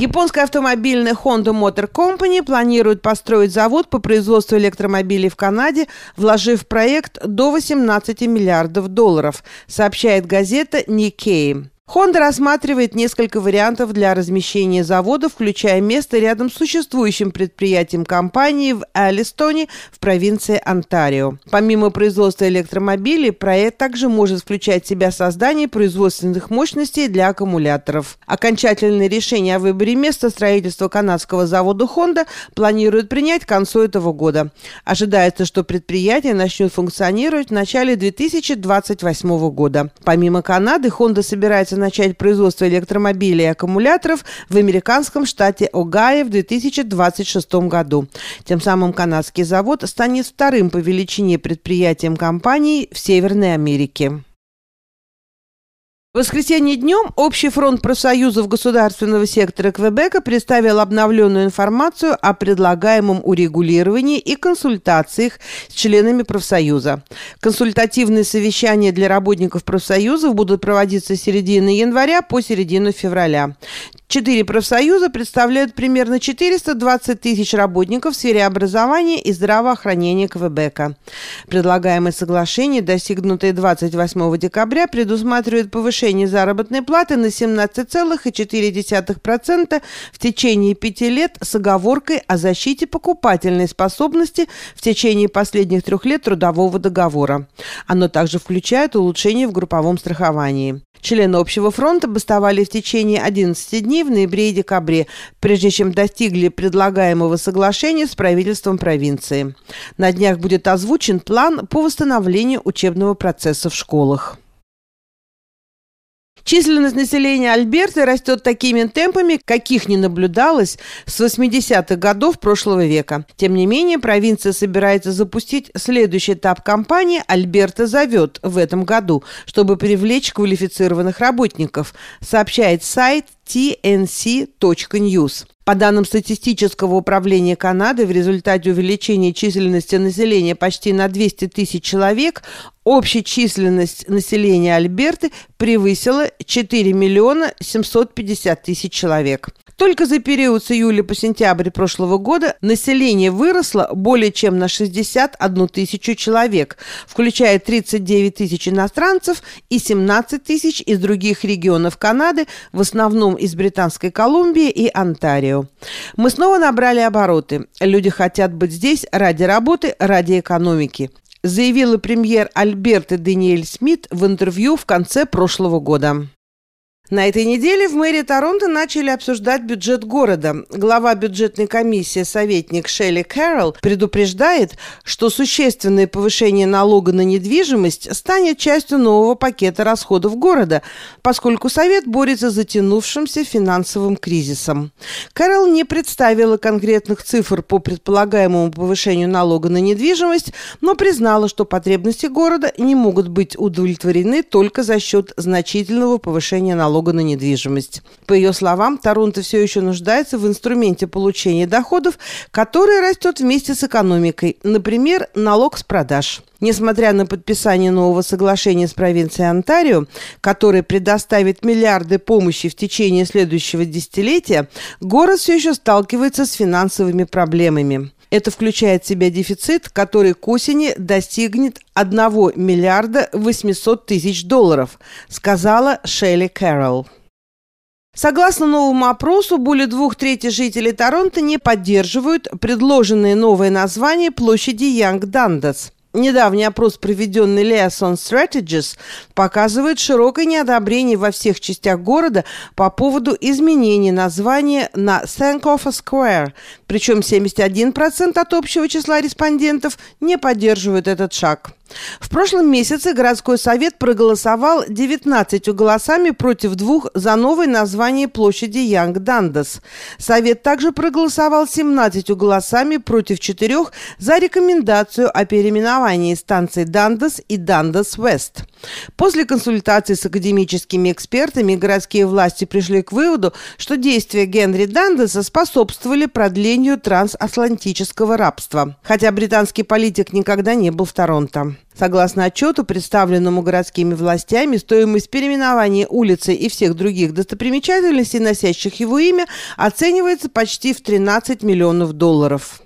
Японская автомобильная Honda Motor Company планирует построить завод по производству электромобилей в Канаде, вложив в проект до 18 миллиардов долларов, сообщает газета Nikkei. Honda рассматривает несколько вариантов для размещения завода, включая место рядом с существующим предприятием компании в Алистоне в провинции Онтарио. Помимо производства электромобилей, проект также может включать в себя создание производственных мощностей для аккумуляторов. Окончательное решение о выборе места строительства канадского завода Honda планируют принять к концу этого года. Ожидается, что предприятие начнет функционировать в начале 2028 года. Помимо Канады, Honda собирается начать производство электромобилей и аккумуляторов в американском штате Огайо в 2026 году. Тем самым канадский завод станет вторым по величине предприятием компании в Северной Америке. В воскресенье днем Общий фронт профсоюзов государственного сектора Квебека представил обновленную информацию о предлагаемом урегулировании и консультациях с членами профсоюза. Консультативные совещания для работников профсоюзов будут проводиться с середины января по середину февраля. Четыре профсоюза представляют примерно 420 тысяч работников в сфере образования и здравоохранения Квебека. Предлагаемое соглашение, достигнутое 28 декабря, предусматривает повышение заработной платы на 17,4% в течение пяти лет с оговоркой о защите покупательной способности в течение последних трех лет трудового договора. Оно также включает улучшение в групповом страховании. Члены Общего фронта бастовали в течение 11 дней в ноябре и декабре, прежде чем достигли предлагаемого соглашения с правительством провинции. На днях будет озвучен план по восстановлению учебного процесса в школах. Численность населения Альберты растет такими темпами, каких не наблюдалось с 80-х годов прошлого века. Тем не менее, провинция собирается запустить следующий этап кампании «Альберта зовет» в этом году, чтобы привлечь квалифицированных работников, сообщает сайт tnc.news. По данным статистического управления Канады, в результате увеличения численности населения почти на 200 тысяч человек, общая численность населения Альберты превысила 4 миллиона 750 тысяч человек. Только за период с июля по сентябрь прошлого года население выросло более чем на 61 тысячу человек, включая 39 тысяч иностранцев и 17 тысяч из других регионов Канады, в основном из Британской Колумбии и Онтарио. Мы снова набрали обороты. Люди хотят быть здесь ради работы, ради экономики заявила премьер Альберта Даниэль Смит в интервью в конце прошлого года. На этой неделе в мэрии Торонто начали обсуждать бюджет города. Глава бюджетной комиссии, советник Шелли Кэрролл, предупреждает, что существенное повышение налога на недвижимость станет частью нового пакета расходов города, поскольку Совет борется с затянувшимся финансовым кризисом. Кэрролл не представила конкретных цифр по предполагаемому повышению налога на недвижимость, но признала, что потребности города не могут быть удовлетворены только за счет значительного повышения налога налога на недвижимость. По ее словам, Торонто все еще нуждается в инструменте получения доходов, который растет вместе с экономикой, например, налог с продаж. Несмотря на подписание нового соглашения с провинцией Онтарио, который предоставит миллиарды помощи в течение следующего десятилетия, город все еще сталкивается с финансовыми проблемами. Это включает в себя дефицит, который к осени достигнет 1 миллиарда 800 тысяч долларов, сказала Шелли Кэрролл. Согласно новому опросу, более двух третей жителей Торонто не поддерживают предложенное новое название площади Янг Дандас – Недавний опрос, проведенный Liaison Strategies, показывает широкое неодобрение во всех частях города по поводу изменения названия на Sankofa Square, причем 71% от общего числа респондентов не поддерживают этот шаг. В прошлом месяце городской совет проголосовал 19 голосами против двух за новое название площади Янг Дандас. Совет также проголосовал 17 голосами против четырех за рекомендацию о переименовании станций Дандас и Дандас Вест. После консультации с академическими экспертами городские власти пришли к выводу, что действия Генри Дандеса способствовали продлению трансатлантического рабства, хотя британский политик никогда не был в Торонто. Согласно отчету, представленному городскими властями, стоимость переименования улицы и всех других достопримечательностей, носящих его имя, оценивается почти в 13 миллионов долларов.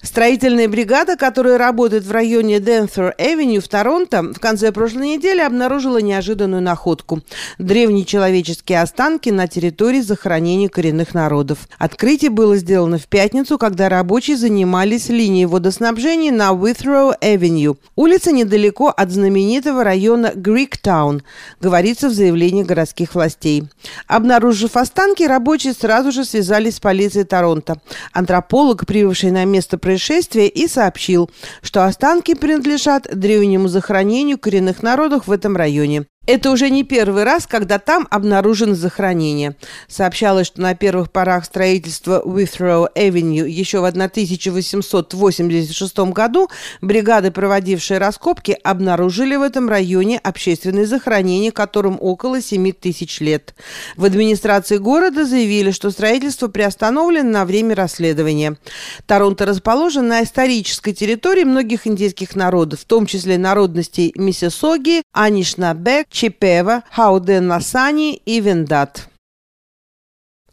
Строительная бригада, которая работает в районе Danforth Avenue в Торонто, в конце прошлой недели обнаружила неожиданную находку – древние человеческие останки на территории захоронения коренных народов. Открытие было сделано в пятницу, когда рабочие занимались линией водоснабжения на Withrow Avenue, улица недалеко от знаменитого района Greektown, говорится в заявлении городских властей. Обнаружив останки, рабочие сразу же связались с полицией Торонто. Антрополог, прибывший на место происшествия и сообщил, что останки принадлежат древнему захоронению коренных народов в этом районе. Это уже не первый раз, когда там обнаружено захоронение. Сообщалось, что на первых порах строительства Withrow Avenue еще в 1886 году бригады, проводившие раскопки, обнаружили в этом районе общественное захоронение, которым около 7 тысяч лет. В администрации города заявили, что строительство приостановлено на время расследования. Торонто расположен на исторической территории многих индейских народов, в том числе народностей Миссисоги, Анишнабек, Чипева, Хауден-Насани и Вендат.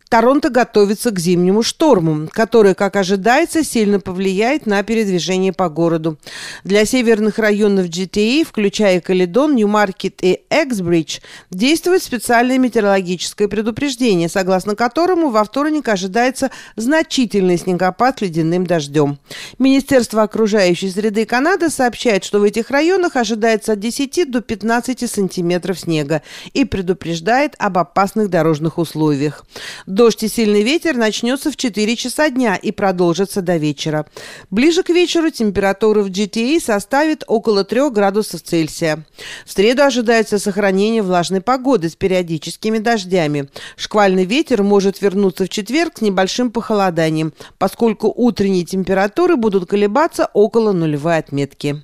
Торонто готовится к зимнему шторму, который, как ожидается, сильно повлияет на передвижение по городу. Для северных районов GTA, включая Каледон, Ньюмаркет и Эксбридж, действует специальное метеорологическое предупреждение, согласно которому во вторник ожидается значительный снегопад с ледяным дождем. Министерство окружающей среды Канады сообщает, что в этих районах ожидается от 10 до 15 сантиметров снега и предупреждает об опасных дорожных условиях. Дождь и сильный ветер начнется в 4 часа дня и продолжится до вечера. Ближе к вечеру температура в GTA составит около 3 градусов Цельсия. В среду ожидается сохранение влажной погоды с периодическими дождями. Шквальный ветер может вернуться в четверг с небольшим похолоданием, поскольку утренние температуры будут колебаться около нулевой отметки.